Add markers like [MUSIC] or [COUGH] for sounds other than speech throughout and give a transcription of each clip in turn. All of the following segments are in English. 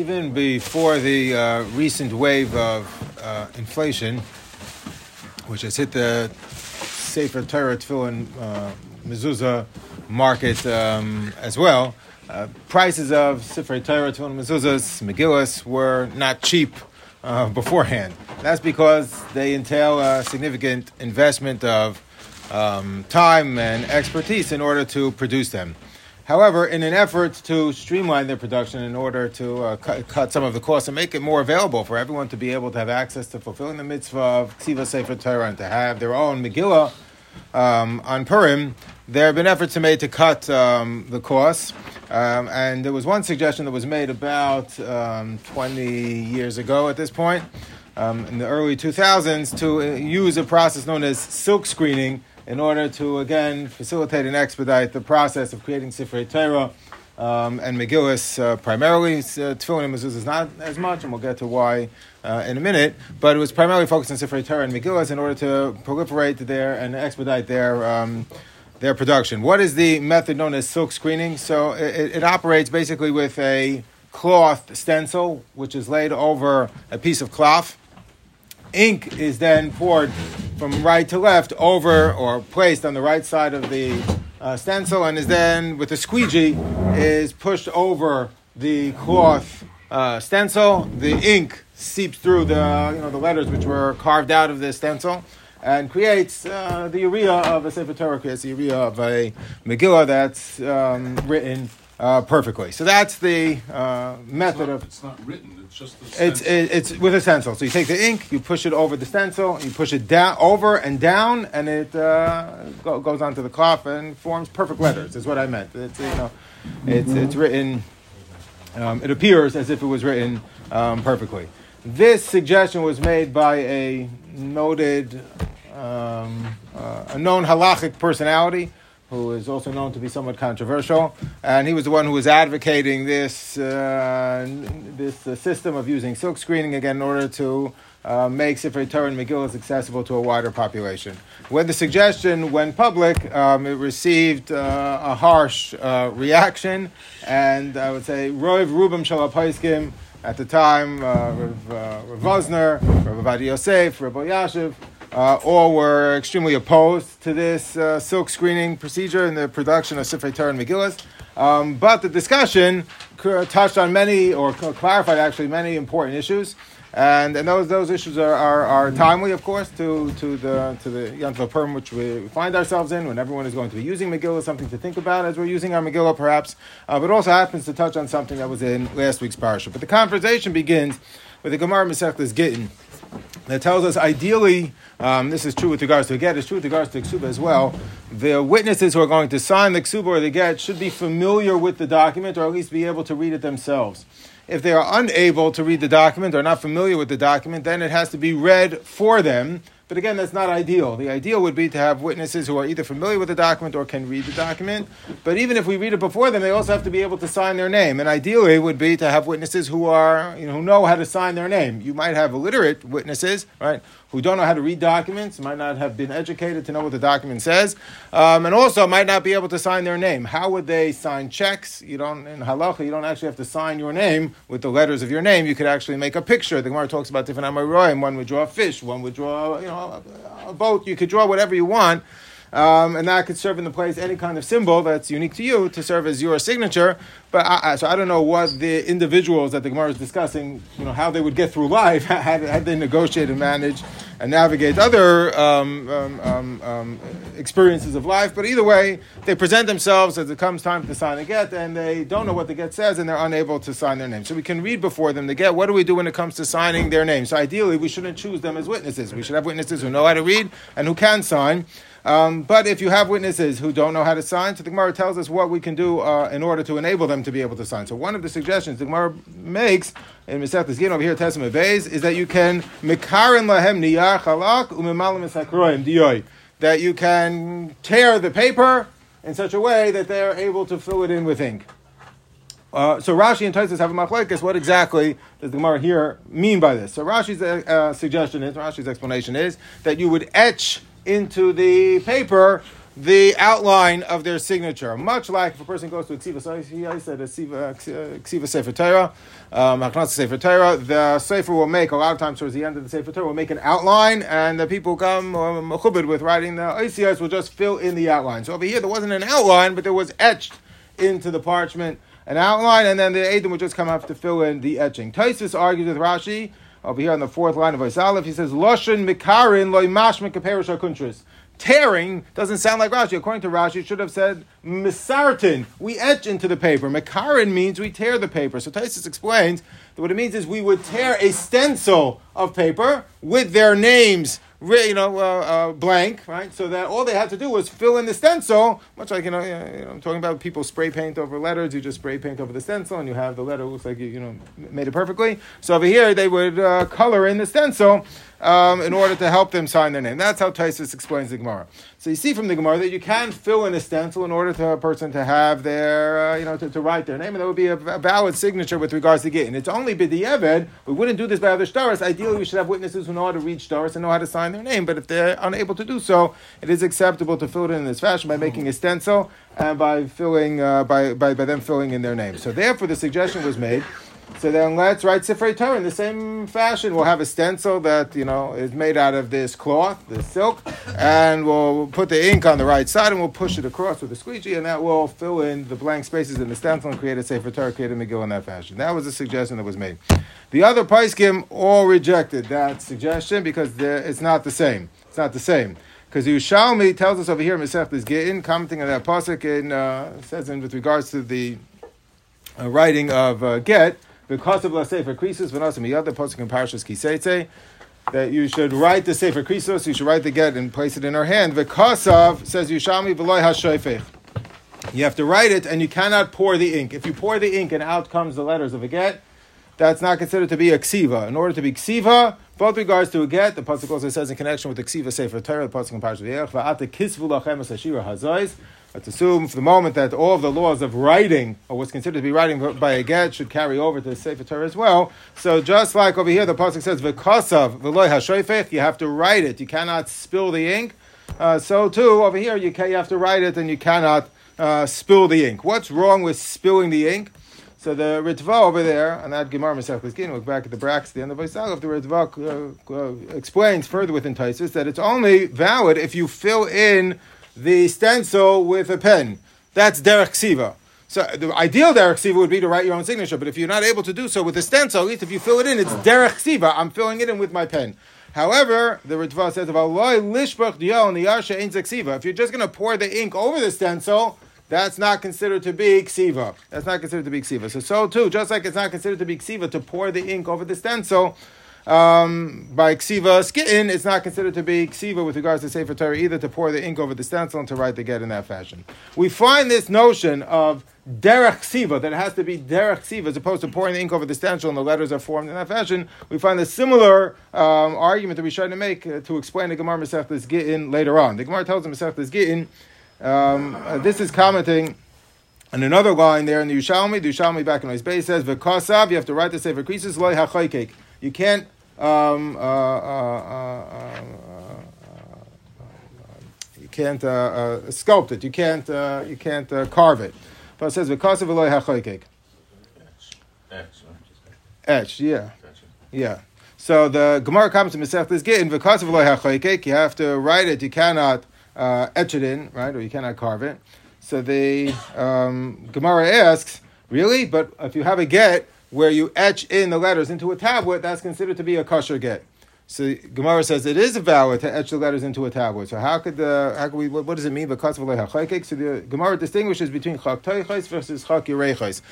even before the uh, recent wave of uh, inflation, which has hit the Sefer Torah Tefillin uh, mezuzah market um, as well, uh, prices of Sefer Torah Tefillin mezuzahs, Megillas, were not cheap uh, beforehand. That's because they entail a significant investment of um, time and expertise in order to produce them. However, in an effort to streamline their production in order to uh, cut, cut, some of the costs and make it more available for everyone to be able to have access to fulfilling the mitzvah of Ksiva Sefer Torah and to have their own Megillah um, on Purim, there have been efforts made to cut um, the costs. Um, and there was one suggestion that was made about um, 20 years ago at this point, um, in the early 2000s, to uh, use a process known as silk screening in order to again facilitate and expedite the process of creating Sifrei Torah um, and Megillus uh, primarily. Uh, Tefillin and Mezuzah is not as much, and we'll get to why uh, in a minute. But it was primarily focused on Sifrei Torah and Megillus in order to proliferate there and expedite their. Um, their production. What is the method known as silk screening? So it, it operates basically with a cloth stencil, which is laid over a piece of cloth. Ink is then poured from right to left over or placed on the right side of the uh, stencil and is then with a squeegee is pushed over the cloth uh, stencil. The ink seeps through the you know the letters which were carved out of the stencil and creates uh, the urea of a Sefer Torah, creates the urea of a Megillah that's um, written uh, perfectly. So that's the uh, method it's not, of. It's not written. It's just. The it's it, it's with a stencil. So you take the ink, you push it over the stencil, you push it down over and down, and it uh, go, goes onto the cloth and forms perfect letters. Is what I meant. It's you know, it's it's written. Um, it appears as if it was written um, perfectly. This suggestion was made by a noted, um, uh, a known halachic personality who is also known to be somewhat controversial, and he was the one who was advocating this uh, this uh, system of using silk screening again in order to uh, make Sefer Torah and Megillah accessible to a wider population. When the suggestion went public, um, it received uh, a harsh uh, reaction, and I would say Roiv Rubim Shalapaiskim at the time, uh, Rav, uh, Rav Vosner, Rav Adi Yosef, Rav Yashiv, uh, all were extremely opposed to this uh, silk screening procedure in the production of Sifrei Torah and Megillas. Um, but the discussion touched on many, or clarified actually many important issues. And, and those, those issues are, are, are timely, of course, to, to the, to the Yom Purim, which we find ourselves in, when everyone is going to be using Megillah, something to think about as we're using our Megillah, perhaps, uh, but also happens to touch on something that was in last week's parasha. But the conversation begins with the Gemara Masechtas Gittin that tells us ideally, um, this is true with regards to a get, it's true with regards to ksuba as well. The witnesses who are going to sign the ksuba or the get should be familiar with the document or at least be able to read it themselves. If they are unable to read the document or not familiar with the document, then it has to be read for them. But again, that's not ideal. The ideal would be to have witnesses who are either familiar with the document or can read the document. But even if we read it before them, they also have to be able to sign their name. And ideally, it would be to have witnesses who are, you know, who know how to sign their name. You might have illiterate witnesses, right, who don't know how to read documents, might not have been educated to know what the document says, um, and also might not be able to sign their name. How would they sign checks? You don't in halacha, you don't actually have to sign your name with the letters of your name. You could actually make a picture. The Gemara talks about different amaroim. One would draw a fish, one would draw, you know, a boat. You could draw whatever you want. Um, and that could serve in the place any kind of symbol that's unique to you to serve as your signature. But I, so I don't know what the individuals that the Gemara is discussing, you know, how they would get through life, [LAUGHS] had, had they negotiate and manage and navigate other um, um, um, um, experiences of life. But either way, they present themselves as it comes time to sign a get, and they don't know what the get says, and they're unable to sign their name. So we can read before them the get. What do we do when it comes to signing their name? So ideally, we shouldn't choose them as witnesses. We should have witnesses who know how to read and who can sign. Um, but if you have witnesses who don't know how to sign, so the Gemara tells us what we can do uh, in order to enable them to be able to sign. So one of the suggestions the Gemara makes in Masechtas Gin over here, Testament Bays, is that you can mekarin lahem niyar chalak umimalim esakroim diyoy. That you can tear the paper in such a way that they're able to fill it in with ink. Uh, so Rashi and Tosfos have a machlekes. What exactly does the Gemara here mean by this? So Rashi's uh, suggestion is, Rashi's explanation is that you would etch into the paper the outline of their signature. Much like if a person goes to a Ksiva, so I said a Ksiva Sefer Torah, um, Sefer Torah, the Sefer will make, a lot of times towards the end of the Sefer Torah, will make an outline, and the people come um, with writing the ICS will just fill in the outline. So over here, there wasn't an outline, but there was etched into the parchment an outline, and then the Adam would just come up to fill in the etching. Tosfos argues with Rashi over here on the fourth line of Isalif. He says, Loshin Mikarin loy mashmin kaperish kuntris tearing doesn't sound like Rashi. According to Rashi, it should have said misartin. We etch into the paper. Makarin means we tear the paper. So Tosfos explains that what it means is we would tear a stencil of paper with their names you know, uh, uh, blank, right? So that all they had to do was fill in the stencil, much like, you know, you know, I'm talking about people spray paint over letters. You just spray paint over the stencil and you have the letter, looks like you, you know, made it perfectly. So over here, they would uh, color in the stencil um, in order to help them sign their name. That's how Tosfos explains the Gemara. So you see from the Gemara that you can fill in a stencil in order for a person to have their, uh, you know, to, to, write their name, and that would be a, a valid signature with regards to Gittin. It's only B'di'eved, we wouldn't do this by other stars. Ideally, we should have witnesses who know how to read stars and know how to sign their name, but if they're unable to do so, it is acceptable to fill it in this fashion by making a stencil and by filling, uh, by, by, by them filling in their name. So therefore, the suggestion was made so then let's write Sifrei Torah in the same fashion. We'll have a stencil that you know is made out of this cloth, this silk, and we'll put the ink on the right side and we'll push it across with a squeegee, and that will fill in the blank spaces in the stencil and create a Sefer Torah, create a Megillah in that fashion. That was a suggestion that was made. The other Paiskim all rejected that suggestion because it's not the same. It's not the same. Because Yerushalmi tells us over here, Masechtas Gittin, commenting on that pasuk, and uh, says in with regards to the uh, writing of uh, Get, because of la sefer krisus v'nasim other posuk in Parshas Kiseitze that you should write the sefer krisus, you should write the get and place it in her hand. Because of says Yushami v'loy hashayfech. You have to write it, and you cannot pour the ink. If you pour the ink and out comes the letters of a get, that's not considered to be a ksiva. In order to be ksiva, both regards to a get, the pasuk also says in connection with the ksiva sefer Torah, the pasuk in Parshas V'yech, va'ata kisvu lachem es Let's assume for the moment that all of the laws of writing, or what's considered to be writing by a get, should carry over to the Sefer Torah as well. So just like over here, the pasuk says "V'kosav v'loy hashoifech," you have to write it. You cannot spill the ink. Uh, so too over here, you, can, you have to write it, and you cannot uh, spill the ink. What's wrong with spilling the ink? So the Ritva over there, and that Gemara Masech Liskin, look back at the at the end of Vaisalov, the Ritva uh, uh, explains further within Tosfos that it's only valid if you fill in the stencil with a pen. That's derech siva. So the ideal derech siva would be to write your own signature, but if you're not able to do so with a stencil, at least if you fill it in, it's derech siva. I'm filling it in with my pen. However, the Ritva says, if you're just going to pour the ink over the stencil, that's not considered to be ksiva. That's not considered to be ksiva. So, so too, just like it's not considered to be ksiva to pour the ink over the stencil, um, by ksiva skin, it's not considered to be ksiva with regards to Sefer Torah either to pour the ink over the stencil and to write the get in that fashion. We find this notion of derech ksiva, that it has to be derech ksiva, as opposed to pouring the ink over the stencil and the letters are formed in that fashion. We find a similar um, argument that we try to make uh, to explain the Gemara Masechtas Gittin later on. The Gemara tells the Masechtas Gittin, um, uh, this is commenting and another line there in the Yushalmi, the Yushalmi back in his base says, "V'kasav." You have to write the sefer creases loy hachaykek. You can't. Um, uh, uh, uh, you can't sculpt it. You can't. you can't carve it. But it says because of hachoykek. Etch. Yeah. Yeah. So the Gemara comes to Masechtas Gittin because of eloy hachoykek. You have to write it. You cannot etch it in, right, or you cannot carve it. So the um, Gemara asks, really? But if you have a get where you etch in the letters into a tablet, that's considered to be a kosher get. So Gemara says it is a valid to etch the letters into a tablet. So how could the how could we what, what does it mean because So the Gemara distinguishes between chak versus chak yireichos.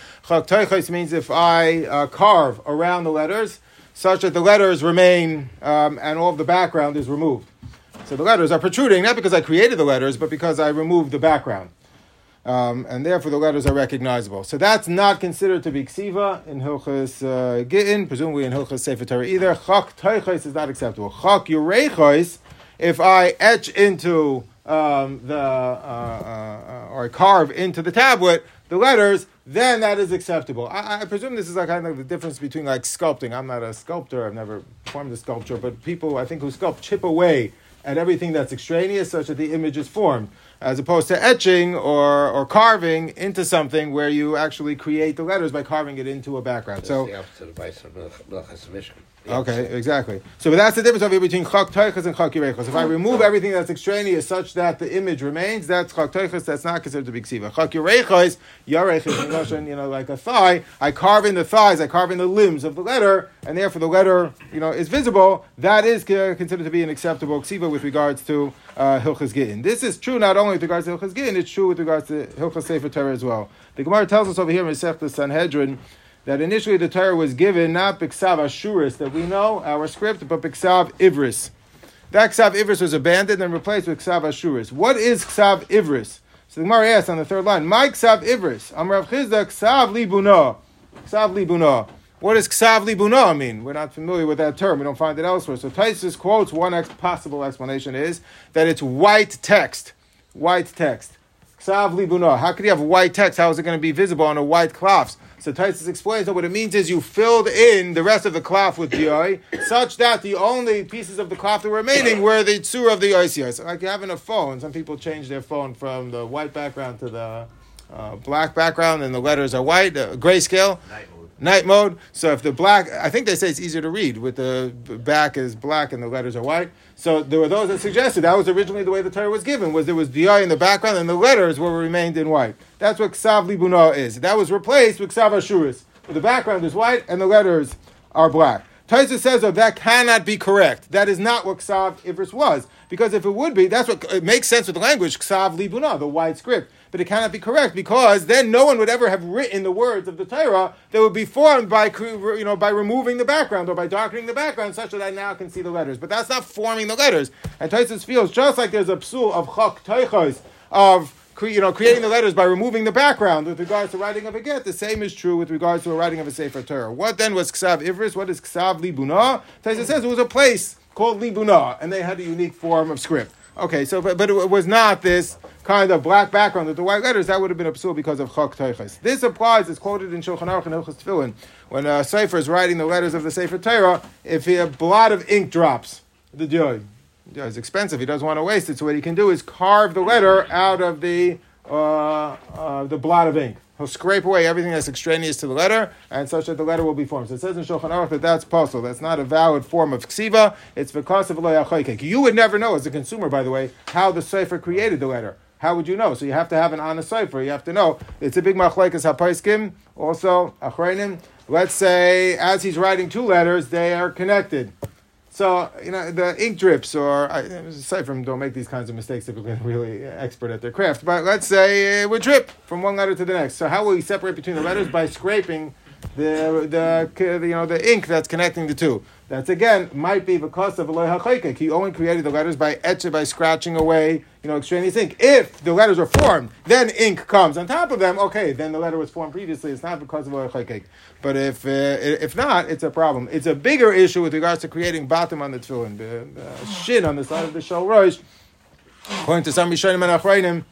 Chak means if I uh, carve around the letters such that the letters remain um, and all of the background is removed. So the letters are protruding not because I created the letters, but because I removed the background um, and therefore the letters are recognizable. So that's not considered to be ksiva in Hilchas uh, Gittin, presumably in Hilchas Sefer Torah either. Chak Teichos is not acceptable. Chak Yureichos, if I etch into um, the, uh, uh, or carve into the tablet the letters, then that is acceptable. I, I, presume this is like kind of the difference between like sculpting. I'm not a sculptor, I've never performed a sculpture, but people I think who sculpt chip away at everything that's extraneous such that the image is formed. As opposed to etching or, or carving into something where you actually create the letters by carving it into a background. That's so the opposite of Mishkan. Okay, exactly. So but that's the difference over here between chak toichas and chak yirechos. If I remove everything that's extraneous such that the image remains, that's chak toichas. That's not considered to be ksiva. Chak yirechos, yarech is in Russian, you know, like a thigh. I carve in the thighs, I carve in the limbs of the letter, and therefore the letter, you know, is visible. That is considered to be an acceptable ksiva with regards to uh, hilchas gittin. This is true not only with regards to hilchas gittin, it's true with regards to hilchas sefer Torah as well. The Gemara tells us over here in Masechta Sanhedrin that initially the Torah was given not Biksav Ashuris that we know, our script, but Biksav Ivris. That Ksav Ivris was abandoned and replaced with Ksav Ashuris. What is Ksav Ivris? So the Gemara asks on the third line, My Ksav Ivris, Amrav Chizda Ksav Libuna. Ksav Libuna. What does Ksav Libuna mean? We're not familiar with that term. We don't find it elsewhere. So Tosfos quotes one ex- possible explanation is that it's white text. White text. Ksav libuna. How could you have white text? How is it going to be visible on a white cloth? So Tosfos explains that what it means is you filled in the rest of the cloth with dioi, such that the only pieces of the cloth that were remaining were the tzur of the oisios. So like having a phone, some people change their phone from the white background to the uh, black background, and the letters are white, uh, grayscale. Night mode. So if the black, I think they say it's easier to read with the back is black and the letters are white. So there were those that suggested that was originally the way the Torah was given, was there was di in the background and the letters were remained in white. That's what ksav libuna is. That was replaced with ksav ashuris. The background is white and the letters are black. Tosfos says though that cannot be correct. That is not what ksav ivris was. Because if it would be, that's what it makes sense with the language ksav libuna, the white script. But it cannot be correct because then no one would ever have written the words of the Torah that would be formed by you know by removing the background or by darkening the background such that I now can see the letters. But that's not forming the letters. And Tosfos feels just like there's a psul of chok teichos of you know creating the letters by removing the background with regards to writing of a get. The same is true with regards to a writing of a sefer Torah. What then was ksav ivris? What is ksav libuna? Tosfos says it was a place called libuna, and they had a unique form of script. Okay, so but, but it was not this kind of black background with the white letters. That would have been absurd because of chok teiches. This applies. It's quoted in Shulchan Aruch and Hilchos Tefillin when a sefer is writing the letters of the sefer Torah. If a blot of ink drops, the joy. Yeah, it's expensive. He doesn't want to waste it. So what he can do is carve the letter out of the uh, uh, the blot of ink. He'll scrape away everything that's extraneous to the letter, and such that the letter will be formed. So it says in Shulchan Aruch that that's possible. That's not a valid form of ksiva. It's because of lo You would never know as a consumer, by the way, how the cipher created the letter. How would you know? So you have to have an honest cipher. You have to know. It's a big machlekes hapaiskim. Also, achreinim. Let's say as he's writing two letters, they are connected. So you know the ink drips, or aside from don't make these kinds of mistakes typically they're really expert at their craft. But let's say it would drip from one letter to the next. So how will we separate between the letters by scraping the the you know the ink that's connecting the two? That's again might be because of Eloi HaChaykek. He only created the letters by etching, by scratching away you know extraneous ink. If the letters are formed, then ink comes on top of them. Okay, then the letter was formed previously. It's not because of Eloi HaChaykek. But if uh, if not, it's a problem. It's a bigger issue with regards to creating bottom on the tefillin, the, the shin on the side of the shell rosh. According to some Rishonim and Achrayim,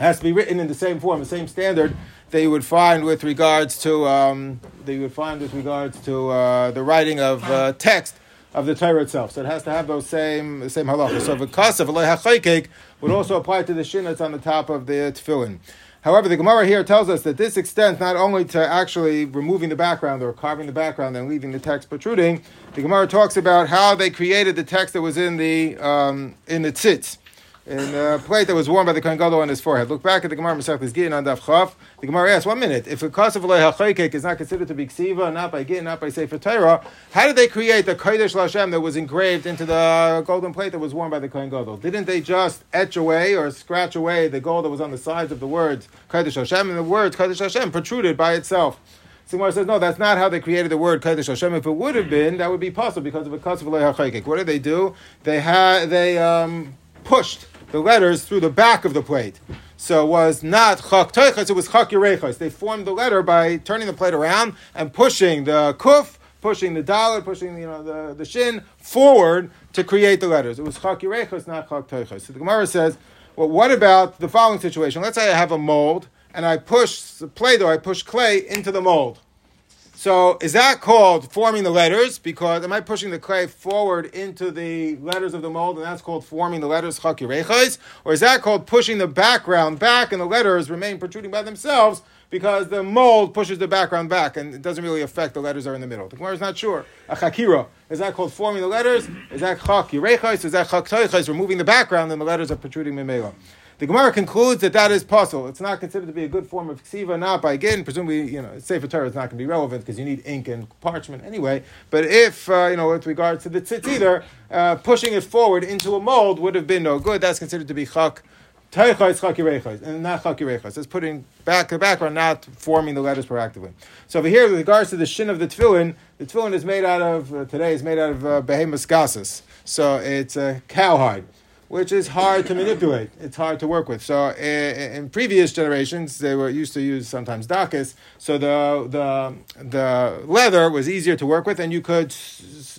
has to be written in the same form, the same standard that you would find with regards to um, that you would find with regards to uh, the writing of uh, text of the Torah itself. So it has to have those same the same halachas. So of Eloi would also apply to the shin that's on the top of the tefillin. However, the Gemara here tells us that this extends not only to actually removing the background or carving the background and leaving the text protruding. The Gemara talks about how they created the text that was in the um, in the tzitz in a plate that was worn by the Kohen Gadol on his forehead. Look back at the Gemara Masechtas Gittin on Daf Chav. The Gemara asks, one minute, if cost of Eloi is not considered to be Ksiva, not by Gittin, not by Sefer Torah, how did they create the Kodesh Lashem that was engraved into the golden plate that was worn by the Kohen Gadol? Didn't they just etch away or scratch away the gold that was on the sides of the words Kodesh Hashem, and the words Kodesh Hashem protruded by itself? Simar says, no, that's not how they created the word Kodesh Hashem. If it would have been, that would be possible because of a Eloi What did they do? They had, they um, pushed the letters through the back of the plate. So it was not chak teichas, it was chak yerechas. They formed the letter by turning the plate around and pushing the kuf, pushing the dollar, pushing you know the, the shin forward to create the letters. It was chak yerechas, not chak teichas. So the Gemara says, well, what about the following situation? Let's say I have a mold and I push the play though I push clay into the mold. So is that called forming the letters? Because am I pushing the clay forward into the letters of the mold, and that's called forming the letters chakirechais? Or is that called pushing the background back, and the letters remain protruding by themselves because the mold pushes the background back, and it doesn't really affect the letters are in the middle? The Gemara is not sure. A chakira is that called forming the letters? Is that chakirechais? Is that chak removing the background, and the letters are protruding mimela? The Gemara concludes that that is possible. It's not considered to be a good form of ksiva, not by again. Presumably, you know, Sefer Torah is not going to be relevant because you need ink and parchment anyway. But if uh, you know, with regard to the tzitzider, uh, pushing it forward into a mold would have been no good. That's considered to be chak. And not chakirechas. It's putting back the background, not forming the letters proactively. So over here, with regards to the shin of the tefillin, the tefillin is made out of uh, today is made out of uh, behemoth. So it's a cowhide which is hard to manipulate. It's hard to work with. So in, previous generations, they were used to use sometimes dachas. So the the the leather was easier to work with, and you could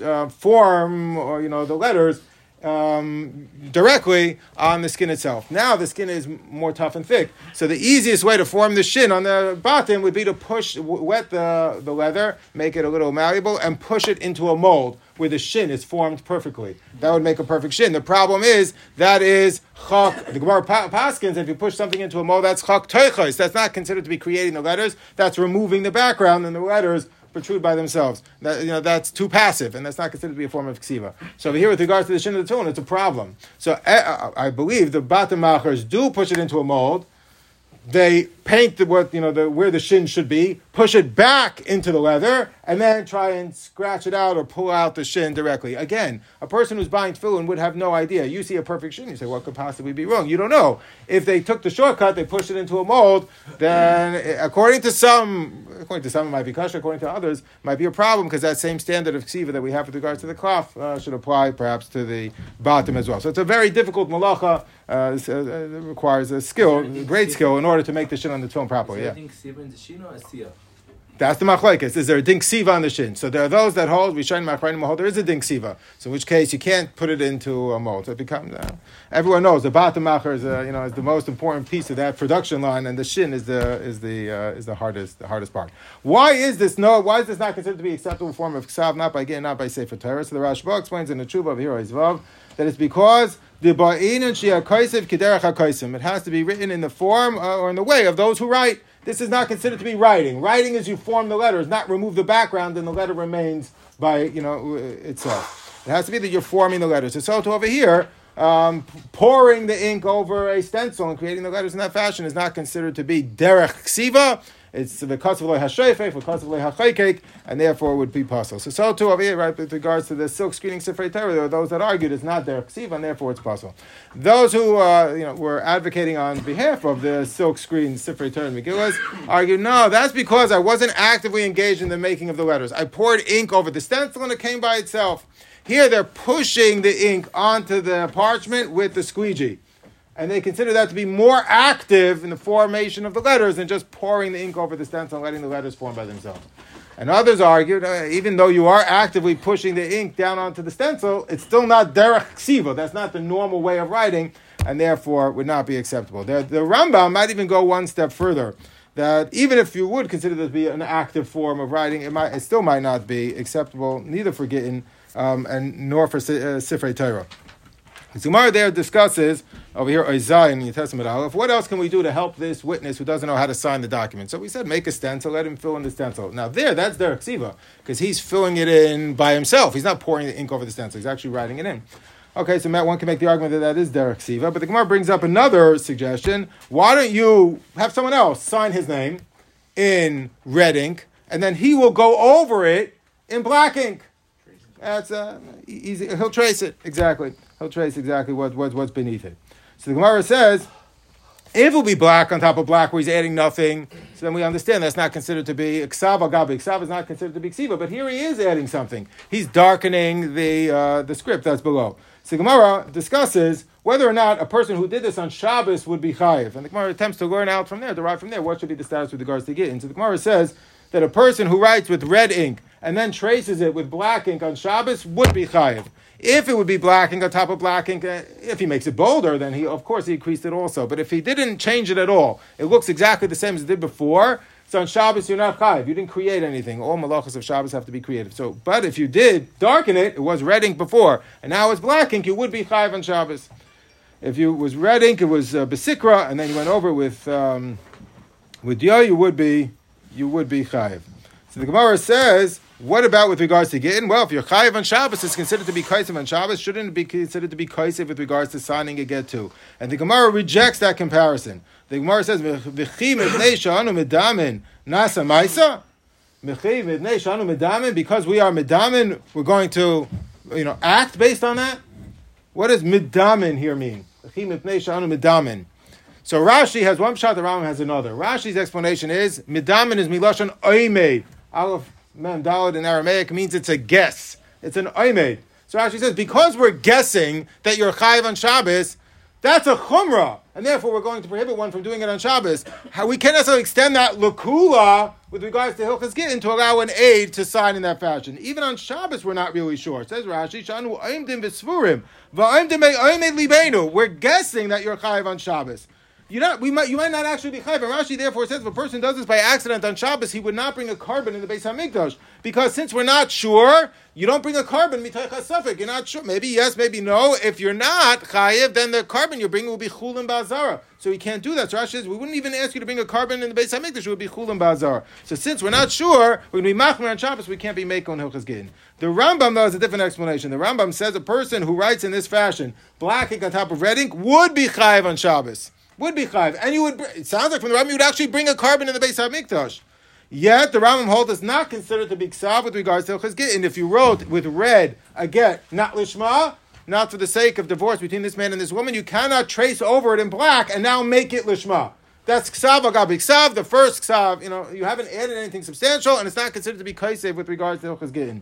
uh, form or you know the letters um, directly on the skin itself. Now the skin is more tough and thick, so the easiest way to form the shin on the bottom would be to push, wet the, the leather, make it a little malleable, and push it into a mold where the shin is formed perfectly. That would make a perfect shin. The problem is that is chak. The Gemara Paskins, if you push something into a mold, that's chak teichos. That's not considered to be creating the letters. That's removing the background, and the letters protrude by themselves. That, you know, that's too passive, and that's not considered to be a form of ksiva. So over here, with regards to the shin of the tune, it's a problem. So eh, I, I believe the bottom machers do push it into a mold. They paint the, what you know the, where the shin should be, push it back into the leather, and then try and scratch it out or pull out the shin directly. Again, a person who's buying tefillin would have no idea. You see a perfect shin, you say, what could possibly be wrong? You don't know. If they took the shortcut, they pushed it into a mold, then according to some, according to some it might be kosher, according to others, might be a problem because that same standard of ksiva that we have with regards to the cloth uh, should apply perhaps to the bottom as well. So it's a very difficult malacha. Uh, uh, it requires a skill, great skill, in order to make the shin on the tefillin properly. Yeah. That's the machlekes. Is there a dink siva on the shin? So there are those that hold Rishonim Machrayim hold there is a dink siva. So in which case you can't put it into a mold. So it becomes uh, everyone knows the bottom macher is uh, you know is the most important piece of that production line, and the shin is the is the uh, is the hardest the hardest part. Why is this no? Why is this not considered to be acceptable form of ksav? Not by getting not by sefer Torah. So the Rashba explains in the Chuba of Hero Vav that it's because It has to be written in the form uh, or in the way of those who write. This is not considered to be writing. Writing is you form the letters, not remove the background, and the letter remains by you know itself. It has to be that you're forming the letters. So, to over here, um, pouring the ink over a stencil and creating the letters in that fashion is not considered to be derech ksiva. It's the kasvle hashreifek, the kasvle hachaykek, and therefore it would be possible. So, so too over here, right, with regards to the silk screening sifrei Torah, there are those that argued it's not their ksiva, and therefore it's possible. Those who uh, you know were advocating on behalf of the silk screen sifrei Torah and Megillas argued, no, that's because I wasn't actively engaged in the making of the letters. I poured ink over the stencil and it came by itself. Here they're pushing the ink onto the parchment with the squeegee and they consider that to be more active in the formation of the letters than just pouring the ink over the stencil and letting the letters form by themselves. And others argued, uh, even though you are actively pushing the ink down onto the stencil, it's still not derech ksiva. That's not the normal way of writing, and therefore would not be acceptable. The, the Rambam might even go one step further. That even if you would consider this to be an active form of writing, it might it still might not be acceptable, neither for Gittin um, and nor for uh, Sifrei Torah. Gemara there discusses over here Isaiah in the Testament Aleph. What else can we do to help this witness who doesn't know how to sign the document? So we said make a stencil, let him fill in the stencil. Now there, that's Derek Siva because he's filling it in by himself. He's not pouring the ink over the stencil. He's actually writing it in. Okay, so Matt, one can make the argument that that is Derek Siva, but the Gemara brings up another suggestion. Why don't you have someone else sign his name in red ink, and then he will go over it in black ink? That's uh, easy. He'll trace it exactly he'll trace exactly what, what, what's beneath it. So the Gemara says, if it'll be black on top of black where he's adding nothing, so then we understand that's not considered to be iksav agabi. Iksav is not considered to be ksiva, but here he is adding something. He's darkening the, uh, the script that's below. So Gemara discusses whether or not a person who did this on Shabbos would be chayiv. And the Gemara attempts to learn out from there, derive from there, what should be the status with regards to Gittin. So the Gemara says that a person who writes with red ink and then traces it with black ink on Shabbos would be chayiv. If it would be black ink on top of black ink, uh, if he makes it bolder, then he, of course, he increased it also. But if he didn't change it at all, it looks exactly the same as it did before. So on Shabbos, you're not chayiv. You didn't create anything. All malachas of Shabbos have to be creative. So, but if you did darken it, it was red ink before, and now it's black ink, you would be chayiv on Shabbos. If you was red ink, it was uh, besikra, and then you went over with um, with yo, you would be you would be chayiv. So the Gemara says, what about with regards to gittin? Well, if you're chayiv on Shabbos, it's considered to be kaisiv on Shabbos. Shouldn't it be considered to be kaisiv with regards to signing a get to? And the Gemara rejects that comparison. The Gemara says, "V'chi mibnei shanu medamin nasa ma'isa." Medamin. Because we are medamin, we're going to, you know, act based on that. What does medamin here mean? Medamin. So Rashi has one shot, the Rambam has another. Rashi's explanation is midamin is milashon oimed. Aleph mem dalad in Aramaic means it's a guess. It's an oimed. So Rashi says because we're guessing that you're chayiv on Shabbos, that's a chumrah, and therefore we're going to prohibit one from doing it on Shabbos. How we can't necessarily extend that lakula with regards to Hilchas Gittin to allow an aid to sign in that fashion. Even on Shabbos, we're not really sure. Says Rashi, Shanu oimdim v'sfurim, v'oimdim oimed libenu. We're guessing that you're chayiv on Shabbos. You not we might you might not actually be chayv. And Rashi therefore says if a person does this by accident on Shabbos, he would not bring a carbon in the Beis Hamikdash because since we're not sure, you don't bring a carbon mitaycha. You're not sure. Maybe yes, maybe no. If you're not chayiv, then the carbon you're bringing will be chulin bazara. So he can't do that. So Rashi says we wouldn't even ask you to bring a carbon in the Beis Hamikdash. It would be chulin bazara. So since we're not sure, we're going to be machmer on Shabbos. We can't be making hilchas gin. The Rambam though has a different explanation. The Rambam says a person who writes in this fashion, black ink on top of red ink, would be chayiv on Shabbos would be chayiv, and you would. It sounds like from the Rambam you would actually bring a carbon in the Beis Hamikdash. Yet the Rambam holds is not considered to be ksav with regards to Git. And if you wrote with red a get, not lishma, not for the sake of divorce between this man and this woman, you cannot trace over it in black and now make it lishma. That's ksav agabi ksav. The first ksav, you know, you haven't added anything substantial, and it's not considered to be kaisev with regards to Gittin.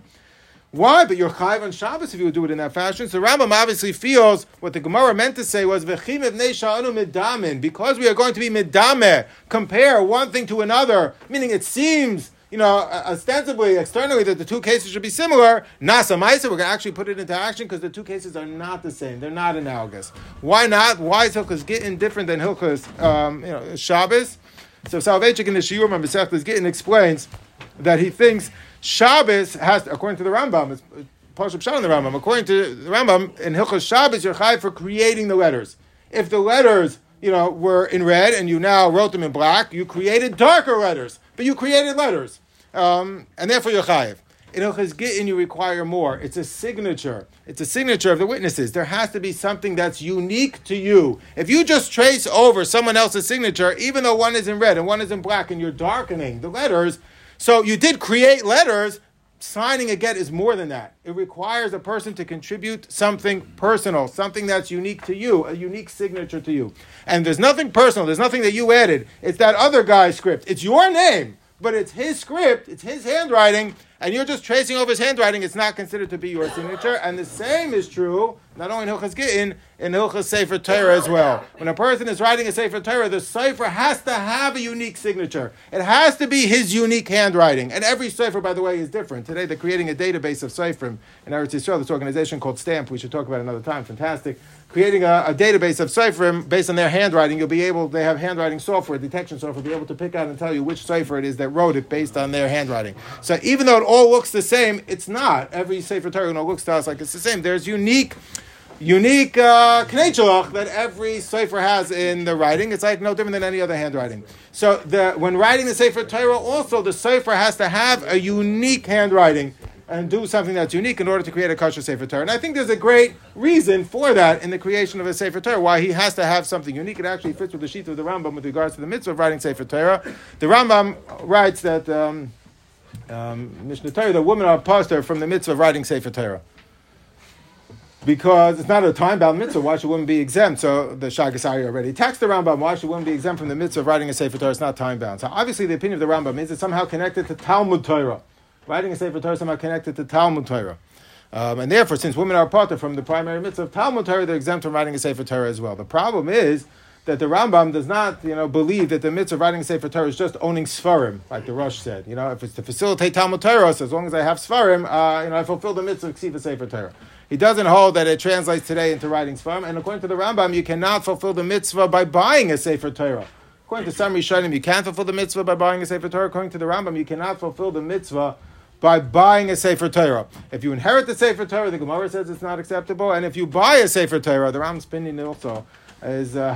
Why? But you're chayiv on Shabbos if you would do it in that fashion. So Rambam obviously feels what the Gemara meant to say was v'chim midamin because we are going to be midame, compare one thing to another, meaning it seems you know, ostensibly, externally, that the two cases should be similar. Nasa Maisa, we're going to actually put it into action because the two cases are not the same. They're not analogous. Why not? Why is Hilchas Gittin different than Hilchas, um, you know, Shabbos? So Soloveitchik in the Shiur Masechtas Gittin explains that he thinks Shabbos has, according to the Rambam, it's Pashup Shah in the Rambam. According to the Rambam, in Hilchos Shabbos, you're chai for creating the letters. If the letters, you know, were in red and you now wrote them in black, you created darker letters, but you created letters, um, and therefore you're chayiv. In Hilchos Gittin, you require more. It's a signature. It's a signature of the witnesses. There has to be something that's unique to you. If you just trace over someone else's signature, even though one is in red and one is in black, and you're darkening the letters, so you did create letters. Signing a get is more than that. It requires a person to contribute something personal, something that's unique to you, a unique signature to you. And there's nothing personal, there's nothing that you added. It's that other guy's script. It's your name, but it's his script, it's his handwriting, and you're just tracing over his handwriting, it's not considered to be your signature. And the same is true, not only in Hilchas Gittin, in Hilchas Sefer Torah as well. When a person is writing a Sefer Torah, the Sefer has to have a unique signature. It has to be his unique handwriting. And every Sefer, by the way, is different. Today they're creating a database of Sefer in Eretz Yisrael, this organization called Stamp, we should talk about another time, fantastic creating a, a, database of Seferim based on their handwriting. You'll be able, they have handwriting software, detection software, be able to pick out and tell you which Sefer it is that wrote it based on their handwriting. So even though it all looks the same, it's not. Every Sefer Torah looks to us like it's the same. There's unique unique uh, that every Sefer has in the writing. It's like no different than any other handwriting. So the, when writing the Sefer Torah, also the Sefer has to have a unique handwriting and do something that's unique in order to create a kosher Sefer Torah. And I think there's a great reason for that in the creation of a Sefer Torah, why he has to have something unique. It actually fits with the sheet of the Rambam with regards to the mitzvah of writing Sefer Torah. The Rambam writes that um, um, Mishnah Torah, the women are pastor from the mitzvah of writing Sefer Torah. Because it's not a time bound mitzvah, why should women be exempt? So the Shaagas Aryeh already taxed the Rambam, why should women be exempt from the mitzvah of writing a Sefer Torah? It's not time bound. So obviously, the opinion of the Rambam is it's somehow connected to Talmud Torah writing a Sefer Torah somehow connected to Talmud Torah. Um, and therefore, since women are part from the primary mitzvah of Talmud Torah, they're exempt from writing a Sefer Torah as well. The problem is that the Rambam does not, you know, believe that the mitzvah of writing a Sefer Torah is just owning Sfarim, like the Rosh said. You know, if it's to facilitate Talmud Torah, so as long as I have Sfarim, uh, you know, I fulfill the mitzvah of Ksiva Sefer Torah. He doesn't hold that it translates today into writing Sfarim, and according to the Rambam, you cannot fulfill the mitzvah by buying a Sefer Torah. According to some Rishonim, you can't fulfill the mitzvah by buying a Sefer Torah. According to the Rambam, you cannot fulfill the mitzvah by buying a Sefer Torah. If you inherit the Sefer Torah, the Gemara says it's not acceptable. And if you buy a Sefer Torah, the Rambam's opinion also is uh,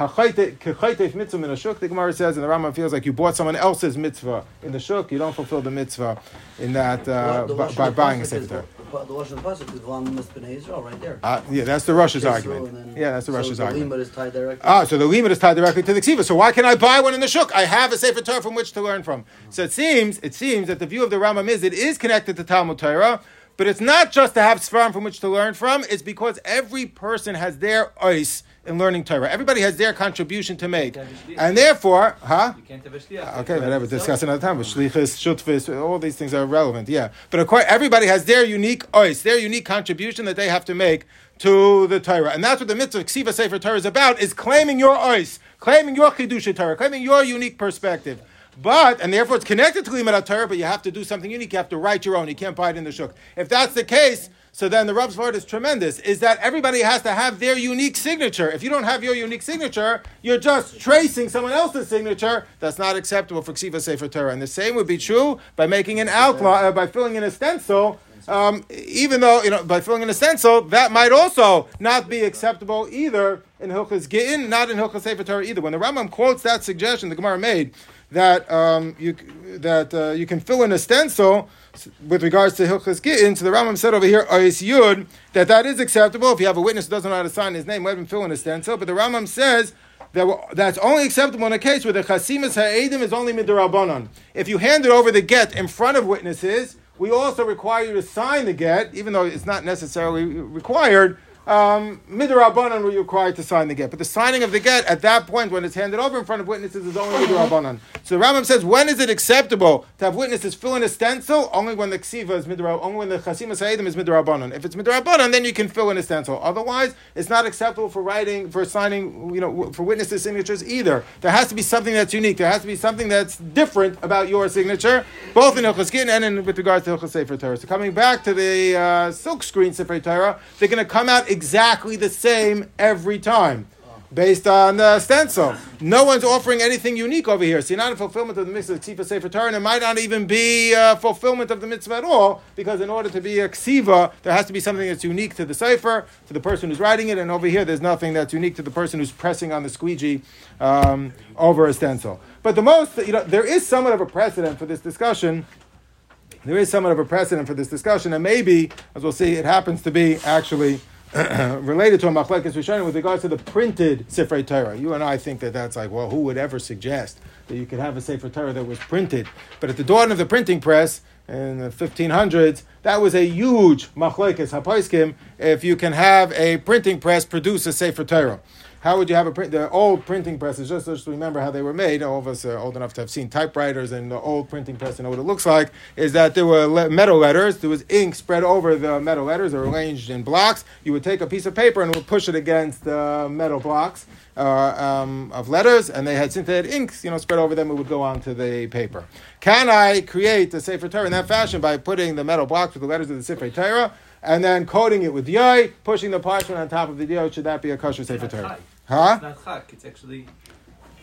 mitzvah in a shuk. The Gemara says, and the Rambam feels like you bought someone else's mitzvah in the shuk. You don't fulfill the mitzvah in that uh, by, by buying a sefer Torah. The Lashon Pasuk is Mispinei Israel right there. Uh, yeah, that's the Russia's argument. yeah, that's the Russia's the argument. is tied directly. Ah, so the limit is tied directly to the ksiva. So why can I buy one in the shuk? I have a sefer Torah from which to learn from. So it seems, it seems that the view of the Rambam is it is connected to Talmud Torah. But it's not just to have Sfarim from which to learn from, it's because every person has their ice in learning Torah. Everybody has their contribution to make. And therefore, huh? You can't have a shliach. Ah, okay, whatever. Discuss another time. But shlichus, shutfis, all these things are relevant. Yeah, but of course, everybody has their unique ois, their unique contribution that they have to make to the Torah, and that's what the mitzvah Ksiva Sefer Torah is about: is claiming your ois, claiming your chidusha Torah, claiming your unique perspective. But and therefore it's connected to Limud Torah, but you have to do something unique. You have to write your own. You can't buy it in the shuk. If that's the case, so then the Rav's word is tremendous. Is that everybody has to have their unique signature. If you don't have your unique signature, you're just tracing someone else's signature. That's not acceptable for Ksiva Sefer Torah. And the same would be true by making an outline, uh, by filling in a stencil. Um, even though you know by filling in a stencil, that might also not be acceptable either in Hilchas Gittin, not in Hilchas Sefer Torah either. When the Rambam quotes that suggestion, the Gemara made that um, you that uh, you can fill in a stencil with regards to Hilchas Gittin. So the Rambam said over here, Ois Yud, that that is acceptable if you have a witness who doesn't know how to sign his name, let him fill in a stencil. But the Rambam says that that's only acceptable in a case where the Chasimas Ha'edim is only midrabanon. If you hand it over the get in front of witnesses, we also require you to sign the get, even though it's not necessarily required um, midrabanan were required to sign the get. But the signing of the get at that point, when it's handed over in front of witnesses, is only midrabanan. So the Rambam says, when is it acceptable to have witnesses fill in a stencil? Only when the ksiva is midrab, only when the chasima sa'idim is midrabanan. If it's midrabanan, then you can fill in a stencil. Otherwise, it's not acceptable for writing, for signing, you know, for witnesses' signatures either. There has to be something that's unique. There has to be something that's different about your signature, both in Hilchas and in, with regards to Hilchas Sefer Torah. So coming back to the uh, silk screen Sefer Torah, they're going to come out exactly the same every time. Based on the stencil, no one's offering anything unique over here. So you're not a fulfillment of the mitzvah ksiva sefer Torah, and it might not even be fulfillment of the mitzvah at all, because in order to be a ksiva, there has to be something that's unique to the sefer, to the person who's writing it, and over here, there's nothing that's unique to the person who's pressing on the squeegee um, over a stencil. But the most, you know, there is somewhat of a precedent for this discussion there is somewhat of a precedent for this discussion, and maybe, as we'll see, it happens to be actually [CLEARS THROAT] related to a machlekes rishonim with regards to the printed Sefer Torah. You and I think that that's like, well, who would ever suggest that you could have a Sefer Torah that was printed? But at the dawn of the printing press in the 1500s, that was a huge machlekes hapaiskim if you can have a printing press produce a Sefer Torah. How would you have a print? The old printing presses, just, just remember how they were made. All of us are old enough to have seen typewriters and the old printing press and know what it looks like. Is that there were le- metal letters? There was ink spread over the metal letters. They were arranged in blocks. You would take a piece of paper and would push it against the metal blocks uh, um, of letters, and they had synthetic inks, you know, spread over them. It would go onto the paper. Can I create a Sefer Torah in that fashion by putting the metal blocks with the letters of the Sefer Torah? and then coating it with yoy, pushing the parchment on top of the yoy. Should that be a kosher sefer Torah? Huh? It's not chak. It's actually.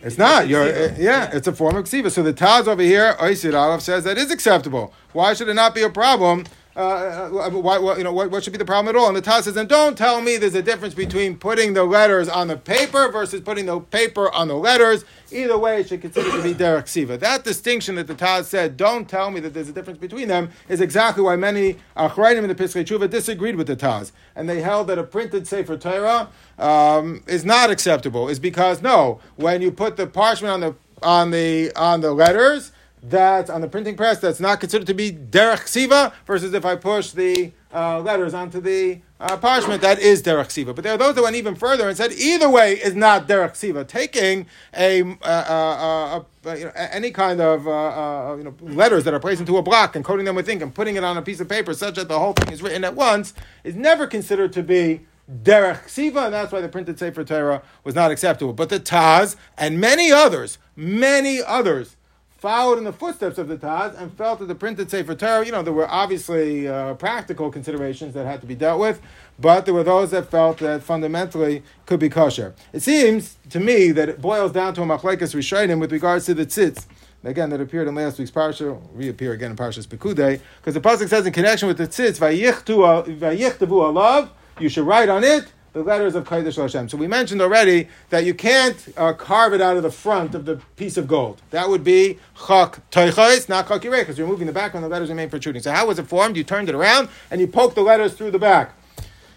It's, not. You're, uh, yeah, yeah, it's a form of ksiva. So the Taz over here, Oisir Aleph says that is acceptable. Why should it not be a problem? Uh, uh why, what, you know, what, what, should be the problem at all? And the Taz says, and don't tell me there's a difference between putting the letters on the paper versus putting the paper on the letters. Either way, it should consider to be derek siva. That distinction that the Taz said, don't tell me that there's a difference between them, is exactly why many Achrayim in the Piskei Tshuva disagreed with the Taz. And they held that a printed Sefer Torah um, is not acceptable, is because, no, when you put the parchment on the, on the, on the letters, that's on the printing press that's not considered to be derech siva versus if I push the uh, letters onto the uh, parchment that is derech siva. But there are those that went even further and said either way is not derech siva. Taking a, uh, uh, uh you know, any kind of uh, you know letters that are placed into a block and coating them with ink and putting it on a piece of paper such that the whole thing is written at once is never considered to be derech siva, and that's why the printed sefer Torah was not acceptable. But the Taz and many others, many others followed in the footsteps of the Taz and felt that the printed Sefer Torah, you know, there were obviously uh, practical considerations that had to be dealt with, but there were those that felt that fundamentally could be kosher. It seems to me that it boils down to a machlekes rishonim with regards to the tzitz. Again, that appeared in last week's parsha, reappear again in Parshas Pekudei, because the pasuk says in connection with the tzitz, "Vayichtavu alav," you should write on it the letters of Kodesh Hashem. So we mentioned already that you can't uh, carve it out of the front of the piece of gold. That would be Chak Toichais, not Chak Yireh, because you're moving the back when the letters remain protruding. So how was it formed? You turned it around and you poked the letters through the back.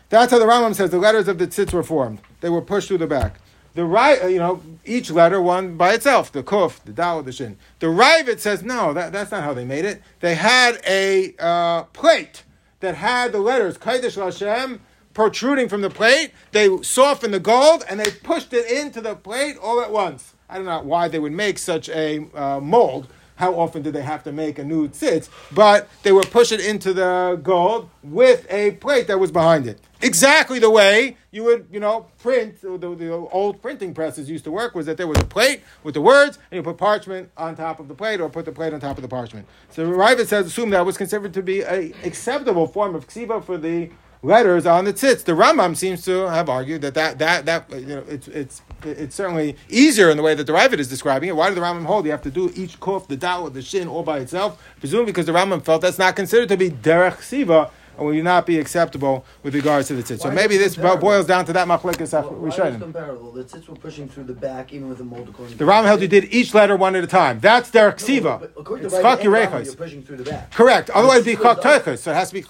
That's how the Rambam says the letters of the tzitz were formed. They were pushed through the back. The right, uh, you know, each letter one by itself, the kuf, the dal, the shin. The Raavad says no, that, that's not how they made it. They had a uh, plate that had the letters Kodesh Hashem protruding from the plate. They softened the gold and they pushed it into the plate all at once. I don't know why they would make such a uh, mold. How often did they have to make a new tzitz? But they would push it into the gold with a plate that was behind it. Exactly the way you would, you know, print. The, the old printing presses used to work was that there was a plate with the words, and you put parchment on top of the plate, or put the plate on top of the parchment. So Raavad says, assume that was considered to be a acceptable form of ksiva for the letters on the tzitz. The Rambam seems to have argued that that that, that you know it's it's it's certainly easier in the way that the Raavad is describing it. Why did the Rambam hold you have to do each kuf, the dal, the shin all by itself? Presumably because the Rambam felt that's not considered to be derech siva and will not be acceptable with regards to the tzitz. So maybe this boils down to that machlekes rishonim. comparable? The tzitz were pushing through the back, even with the mold. The Ram held you did each letter one at a time. That's derek siva. it's chak You're pushing through the back. Correct. Otherwise, be chak toichas. So it has to be.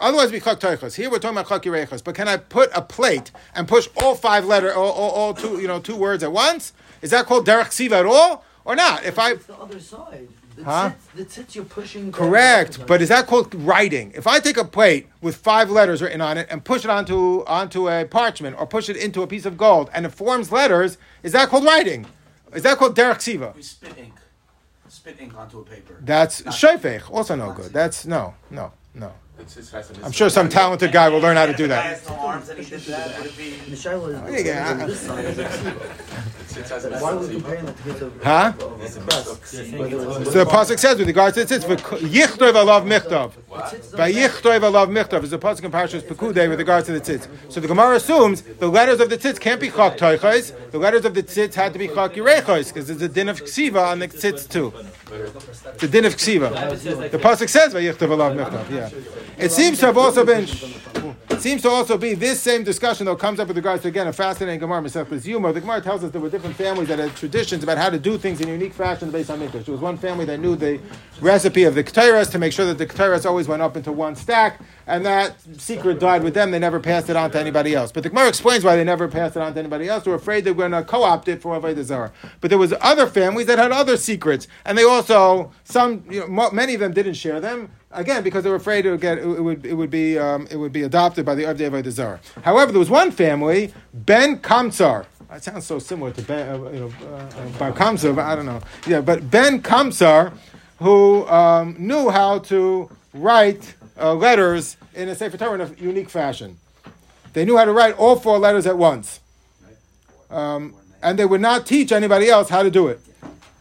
Otherwise, be chak toichas. Here we're talking about chak. But can I put a plate and push all five letter, all, all, all, two, you know, two words at once? Is that called derek siva at all, or not? If I. It's the other side. The huh? the tzitz you're pushing. Correct, but is that called writing? If I take a plate with five letters written on it and push it onto onto a parchment or push it into a piece of gold and it forms letters, is that called writing? Is that called derek siva? We spit ink. Spit ink onto a paper. That's shofech. Also no good. That's no, no, no. I'm sure some talented guy will learn how to do that. Oh, Why are we comparing that to Huh? So the pasuk says with regards to tzitz, "Yichtov alav michtov." By yichtov alav michtov is the pasuk in Parashas Pekudei with regards to the tzitz. So the Gemara assumes the letters of the tzitz can't be chak toichos. The letters of the tzitz had to be chak yirechos because there's a din of ksiva on the tzitz too. The din of ksiva. The pasuk says by yichtov alav michtov. Yeah. It seems to have also been. It seems to also be this same discussion though comes up with regards to again a fascinating Gemara Masechtas Yuma. The Gemara tells us there were different families that had traditions about how to do things in unique fashion based on Mikdash. There was one family that knew the recipe of the Ketairas to make sure that the Ketairas always went up into one stack, and that secret died with them. They never passed it on to anybody else. But the Gemara explains why they never passed it on to anybody else. They were afraid they were going to co-opt it for Avodah Zarah. But there was other families that had other secrets, and they also some you know, many of them didn't share them again because they were afraid it would get it would it would be um, it would be adopted by the Avdei Avodah. However, there was one family, Ben Kamtzar. That sounds so similar to Ben, uh, you know, uh, Bar Kamsar. I don't know. Yeah, but Ben Kamtzar, who um, knew how to write uh, letters in a Sefer Torah in a unique fashion. They knew how to write all four letters at once. Um, and they would not teach anybody else how to do it.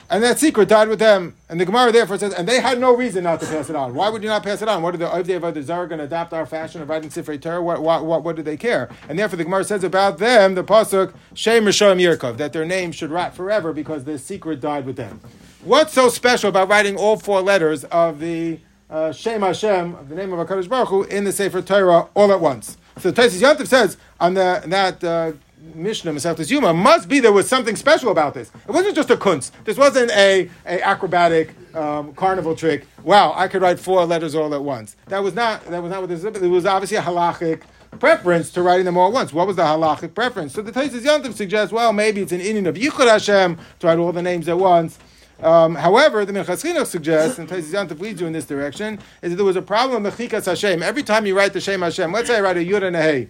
And that secret died with them. And the Gemara therefore says, and they had no reason not to pass it on. Why would you not pass it on? What are the Avdei of the Zara going to adapt our fashion of writing Sifrei Torah? What, what, what, what do they care? And therefore the Gemara says about them, the Pasuk, Shem Rishon Yirkov, that their name should rot forever because the secret died with them. What's so special about writing all four letters of the uh, Shem Hashem, of the name of HaKadosh Baruch Hu, in the Sefer Torah all at once? So Tosfos Yom Tov says on the, that uh, Mishnah, Masechtas Yuma, must be there was something special about this. It wasn't just a kunst. This wasn't a, a acrobatic um, carnival trick. Wow, I could write four letters all at once. That was not that was not what this. It was obviously a halachic preference to writing them all at once. What was the halachic preference? So the Tosfos Yom Tov suggests, well, maybe it's an inyan of Yichud Hashem to write all the names at once. Um, however, the Minchas Chinuch suggests, and Tosfos Yom Tov leads you in this direction, is that there was a problem with Mechikas Hashem. Every time you write the Shem Hashem, let's say I write a Yud and a Hey,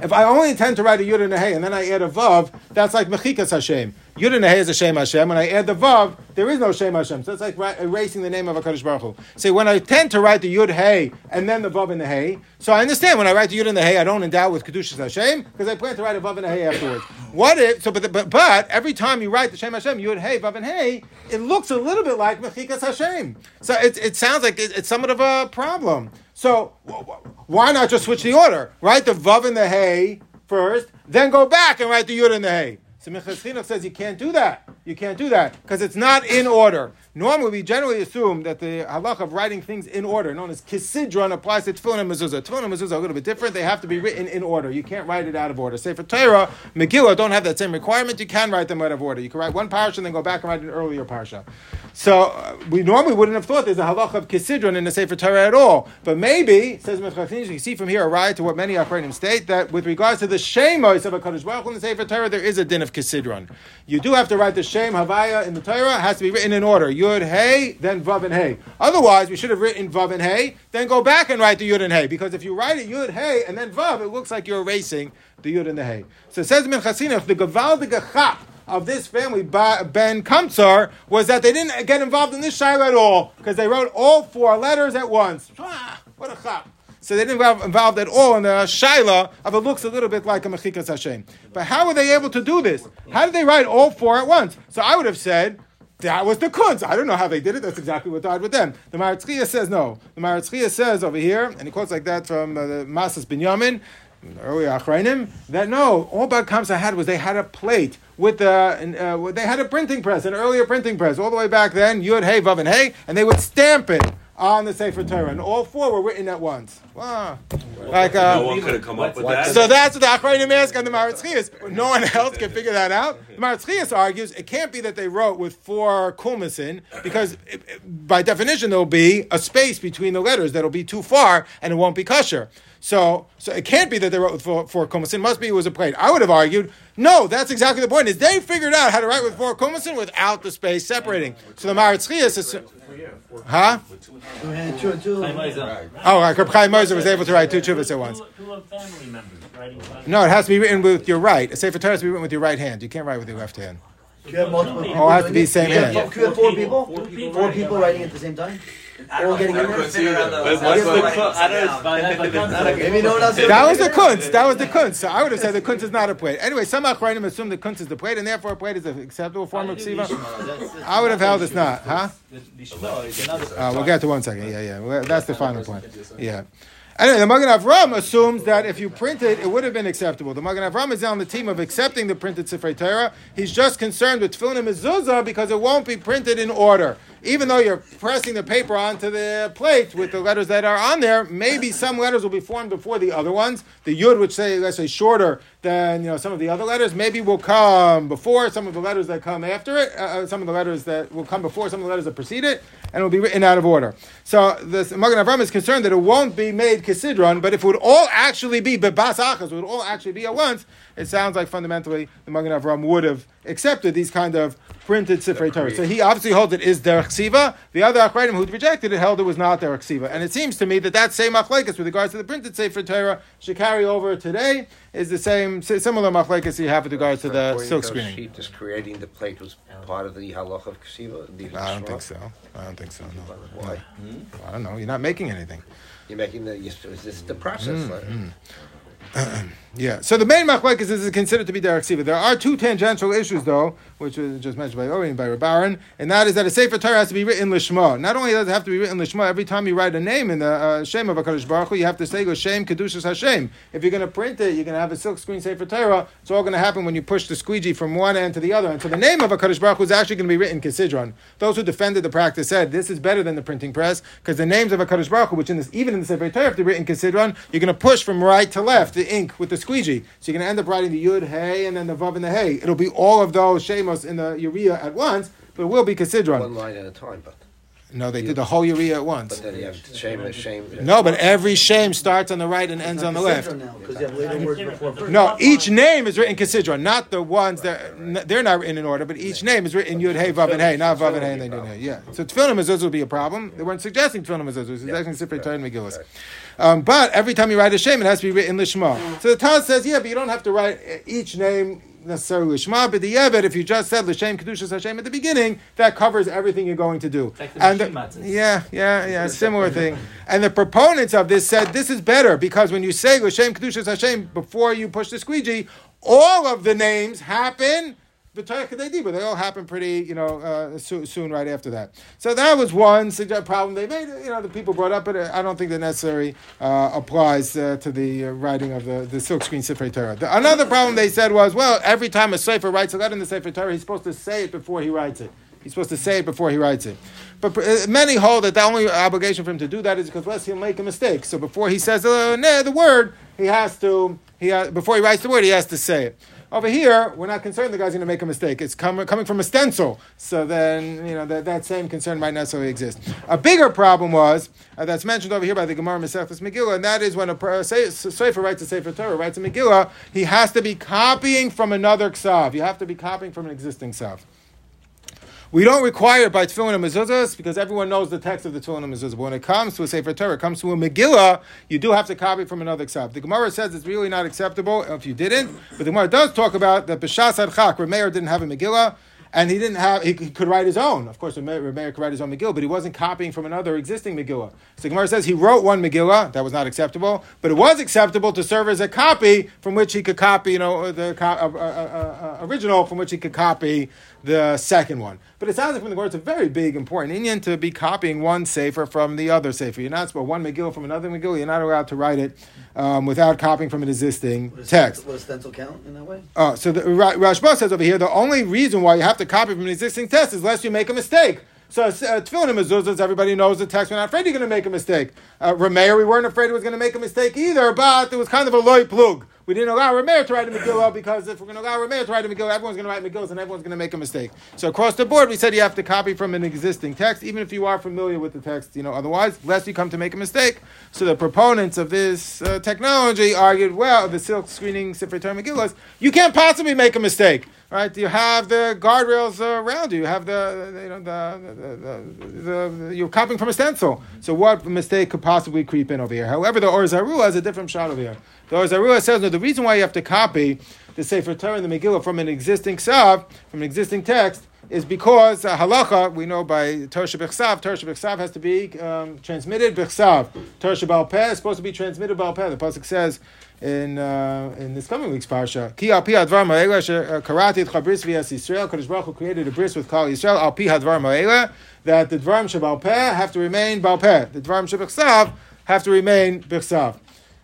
If I only intend to write a Yud and a Hey and then I add a Vav, that's like Mechikas Hashem. Yud and a Hey is a Shem Hashem. When I add the Vav, there is no Shem Hashem. So it's like erasing the name of HaKadosh Baruch Hu. So when I tend to write the Yud Hey and then the Vav and the Hey, so I understand when I write the Yud and the Hey, I don't endow with Kedushas Hashem because I plan to write a Vav and a Hey afterwards. What if, so but, but, but every time you write the Shem Hashem, Yud Hey, Vav and Hey, it looks a little bit like Mechikas Hashem. So it, it sounds like it, it's somewhat of a problem. So wh- wh- why not just switch the order? Write the Vav and the hay first, then go back and write the Yud and the hay. So Chinuch says you can't do that. You can't do that because it's not in order. Normally, we generally assume that the halach of writing things in order, known as kisidron, applies to tefillin and mezuzah. Tefillin and mezuzah are a little bit different. They have to be written in order. You can't write it out of order. Sefer Torah, Megillah don't have that same requirement. You can write them out of order. You can write one parsha and then go back and write an earlier parsha. So uh, we normally wouldn't have thought there's a halach of kisidron in the Sefer Torah at all. But maybe, says Minchas Chinuch, you see from here a right to what many Achronim state, that with regards to the shemos of a Kaddish Baruch in the Sefer Torah, there is a din of kisidron. You do have to write the shem havaya in the Torah. Has to be written in order. Yud, hey, then vav and hey. Otherwise, we should have written vav and hey, then go back and write the yud and hey. Because if you write it yud, hey, and then vav, it looks like you're erasing the yud and the hey. So it says in Chasinach, the gavaldige chap of this family, Ben Kamtzar, was that they didn't get involved in this shaila at all because they wrote all four letters at once. Ah, what a chap. So they didn't get involved at all in the shaila of it looks a little bit like a mechikas Hashem. But how were they able to do this? How did they write all four at once? So I would have said, that was the kunst. I don't know how they did it. That's exactly what died with them. The Maharatz Chayes says no. The Maharatz Chayes says over here, and he quotes like that from uh, the Masas Binyamin, earlier Achronim, that no, all Bad Kamsa had was they had a plate with the, uh, they had a printing press, an earlier printing press, all the way back then, Yud, Hey, Vav, and Hey, and they would stamp it on the Sefer Torah, and all four were written at once. Wow. Like, uh, no one could have come up with that. so that's what the Achronim ask on the Maharatz Chayes. No one else can figure that out. The Maharatz Chayes argues it can't be that they wrote with four kulmasin because it- it- by definition there'll be a space between the letters that'll be too far and it won't be kosher. So, so it can't be that they wrote with four, four kulmasin. Must be it was a plate. I would have argued no. That's exactly the point. Is they figured out how to write with four kulmasin without the space separating. So the Maharatz Chayes is. Huh? Two hand, two, two. Oh, right. Reb Chaim Moser was able to write two chuvas at once. Two of family members writing. No, it has to be written with your right. A Sefer Torah has to be written with your right hand. You can't write with your left hand. Do you have multiple people? Oh, it has to be doing same it? Do you hand. have- Do you have four people? Four people Four writing people on writing at the same time? I don't All getting know, I couldn't figure out But what's the but- I don't- Maybe no one else. That was the kunst. That was the kunst. So I would have said the kunst is not a plate. Anyway, some achronim assume the kunst is the plate, and therefore a plate is an acceptable form of ksiva. I would have held it's not, huh? Uh, we'll get to one second. Yeah, yeah. Well, That's the final point. Yeah. Anyway, the Magen Avram assumes that if you print it, it would have been acceptable. The Magen Avram is on the team of accepting the printed Sifrei Torah. He's just concerned with tefillin and mezuzah because it won't be printed in order. Even though you're pressing the paper onto the plate with the letters that are on there, maybe some letters will be formed before the other ones. The yud, which say let's say shorter than you know some of the other letters, maybe will come before some of the letters that come after it. Uh, uh, some of the letters that will come before some of the letters that precede it, and it will be written out of order. So the Magen Avram is concerned that it won't be made kisidron, but if it would all actually be bebas achas, it would all actually be at once. It sounds like fundamentally the Magen Avram would have accepted these kind of printed Sifrei Torah. So he obviously holds it is derech siva. The other Achronim who rejected it held it was not derech siva. And it seems to me that that same machlekes with regards to the printed Sefer Torah should carry over today is the same similar machlekes you have with regards to the According silk to screening. Sheet is creating the plate was part of the halach of Ksiva. the I don't Shema? think so. I don't think so. No. Why? I don't know. You're not making anything. You're making the. This is the process. Mm, right? [CLEARS THROAT] Yeah. So the main machlekes is, considered to be derek siva. There are two tangential issues though, which was just mentioned by Owen and by Rabaran, and that is that a sefer Torah has to be written lishma. Not only does it have to be written lishma, every time you write a name in the uh, shem of Hakadosh Baruch Hu, you have to say Go Shem Kedushas Hashem. If you're going to print it, you're going to have a silk screen sefer Torah. It's all going to happen when you push the squeegee from one end to the other. And so the name of Hakadosh Baruch Hu is actually going to be written Kisidron. Those who defended the practice said this is better than the printing press because the names of Hakadosh Baruch Hu, which in this even in the sefer Torah have to be written Kisidron, you're going to push from right to left the ink with the squeegee. So you're going to end up writing the Yud, Hey, and then the Vav and the Hey. It'll be all of those Shemos in the Yeriah at once, but it will be One line at a time, but No, they did the whole yeriah at once. But then you have shame, shame. No, but every shame starts on the right and ends on the left. Because you have later words before first. No, each name is written Kisidra, not the ones that they're not written in order, but each name is written Yud Hey Vav and Hey, not Vav and Hey and they do Hey. Yeah. So Tefillin Mezuzah would be a problem. They weren't suggesting Tefillin Mezuzah, they were suggesting Sifrei Torah and Megillas. Um, but every time you write a shame, it has to be written Lishma. So the Taz says, yeah, but you don't have to write each name necessarily Lishma, but the Yevet, if you just said L'Shem Kedushas Hashem at the beginning, that covers everything you're going to do. Like the and matzahs. yeah, yeah, yeah, similar thing. And the proponents of this said this is better because when you say L'Shem Kedushas Hashem before you push the squeegee, all of the names happen. But they all happen pretty, you know, uh, soon, soon right after that. So that was one problem they made. You know, the people brought up, but I don't think that necessarily uh, applies uh, to the uh, writing of the, the silkscreen Sefer Torah. The, another problem they said was, well, every time a Sofer writes a letter in the Sefer Torah, he's supposed to say it before he writes it. He's supposed to say it before he writes it. But uh, many hold that the only obligation for him to do that is because less he'll make a mistake. So before he says uh, nah, the word, he has to, he ha- before he writes the word, he has to say it. Over here, we're not concerned the guy's going to make a mistake. It's com- coming from a stencil. So then, you know, that, that same concern might not necessarily exist. A bigger problem was, uh, that's mentioned over here by the Gemara Masechtas Megillah, and that is when a Sofer writes a Sefer Torah, writes a Megillah, he has to be copying from another Ksav. You have to be copying from an existing Ksav. We don't require by Tefillin and Mezuzahs because everyone knows the text of the Tefillin and Mezuzah. But when it comes to a Sefer Torah, it comes to a Megillah, you do have to copy from another Ksav. The Gemara says it's really not acceptable if you didn't, but the Gemara does talk about that B'Shas Adchak, Rameir didn't have a Megillah, and he didn't have, he could write his own. Of course, Rameir could write his own Megillah, but he wasn't copying from another existing Megillah. So Gemara says he wrote one Megillah, that was not acceptable, but it was acceptable to serve as a copy from which he could copy, you know, the uh, uh, uh, uh, original from which he could copy the second one. But it sounds like from the Gemara, it's a very big, important inyan to be copying one sefer from the other sefer. You're not supposed one Megillah from another Megillah. You're not allowed to write it um, without copying from an existing text. Would a stencil count in that way? Uh, so the, Ra- Rashba says over here, the only reason why you have to copy from an existing text is lest you make a mistake. So uh, Tefillin and Mezuzahs, everybody knows the text. We're not afraid you're going to make a mistake. Uh, we weren't afraid he was going to make a mistake either, but it was kind of a loy plug. We didn't allow Rameir to write a Megillah because if we're going to allow Rameir to write a Megillah, everyone's going to write Megillas and everyone's going to make a mistake. So across the board, we said you have to copy from an existing text, even if you are familiar with the text. You know, otherwise, lest you come to make a mistake. So the proponents of this uh, technology argued, well, the silk screening Sefer Torah Megillas, you can't possibly make a mistake. Right, you have the guardrails around you. You have the, you know the, the, the, you're copying from a stencil. So what mistake could possibly creep in over here? However, the Or Zarua has a different shot over here. The Or Zarua says no. The reason why you have to copy the Sefer Torah and the Megillah from an existing ksav, from an existing text, is because uh, halacha we know by Torah Bechsav, Torah Bechsav has to be um, transmitted Bechsav. Torah Baal Peh is supposed to be transmitted Baal Peh. The pasuk says in uh, in this coming week's parsha, Ki al pi hadvar ma'ela asher karati et chabris v'yas Yisrael. Kadosh Baruch Hu created a bris with Kal Yisrael al pi hadvar ma'ela that the dvarim shebal peh have to remain Baal Peh. The dvarim shebechsav have to remain Bechsav.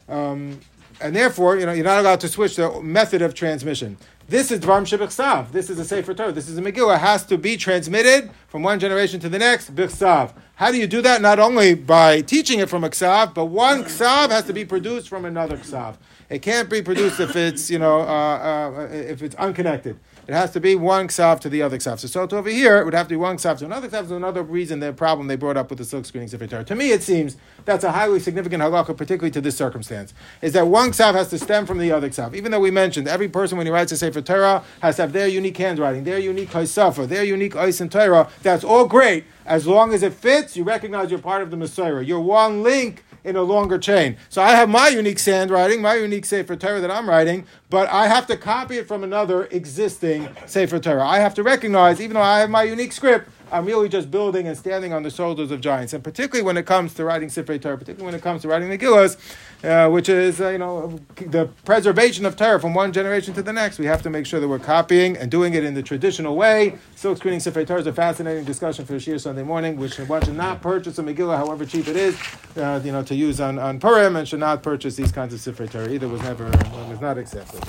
Um, and therefore, you know, you're not allowed to switch the method of transmission. This is Dvarim Shebechsav. This is a Sefer Torah. This is a Megillah. It has to be transmitted from one generation to the next, Bechsav. How do you do that? Not only by teaching it from a Ksav, but one Ksav has to be produced from another Ksav. It can't be produced if it's, you know, uh, uh, if it's unconnected. It has to be one ksav to the other ksav. So, so over here, it would have to be one ksav to another ksav. So another reason, the problem they brought up with the silk screening sefer. To me, it seems that's a highly significant halacha, particularly to this circumstance, is that one ksav has to stem from the other ksav. Even though we mentioned every person when he writes a sefer Torah has to have their unique handwriting, their unique haisafa, their unique ais and Torah. That's all great as long as it fits. You recognize you're part of the mesorah. You're one link in a longer chain. So I have my unique handwriting, my unique Sefer Torah that I'm writing, but I have to copy it from another existing Sefer Torah. I have to recognize, even though I have my unique script, I'm really just building and standing on the shoulders of giants. And particularly when it comes to writing Sefer Torah, particularly when it comes to writing the Gillas, uh, which is, uh, you know, the preservation of Torah from one generation to the next, we have to make sure that we're copying and doing it in the traditional way. Silk screening Sefer Torah is a fascinating discussion for Shiur Sunday morning, which one should not purchase a Megillah, however cheap it is, uh, you know, to use on, on Purim, and should not purchase these kinds of Sefer Torah. Either was never, was not accepted.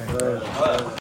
Okay.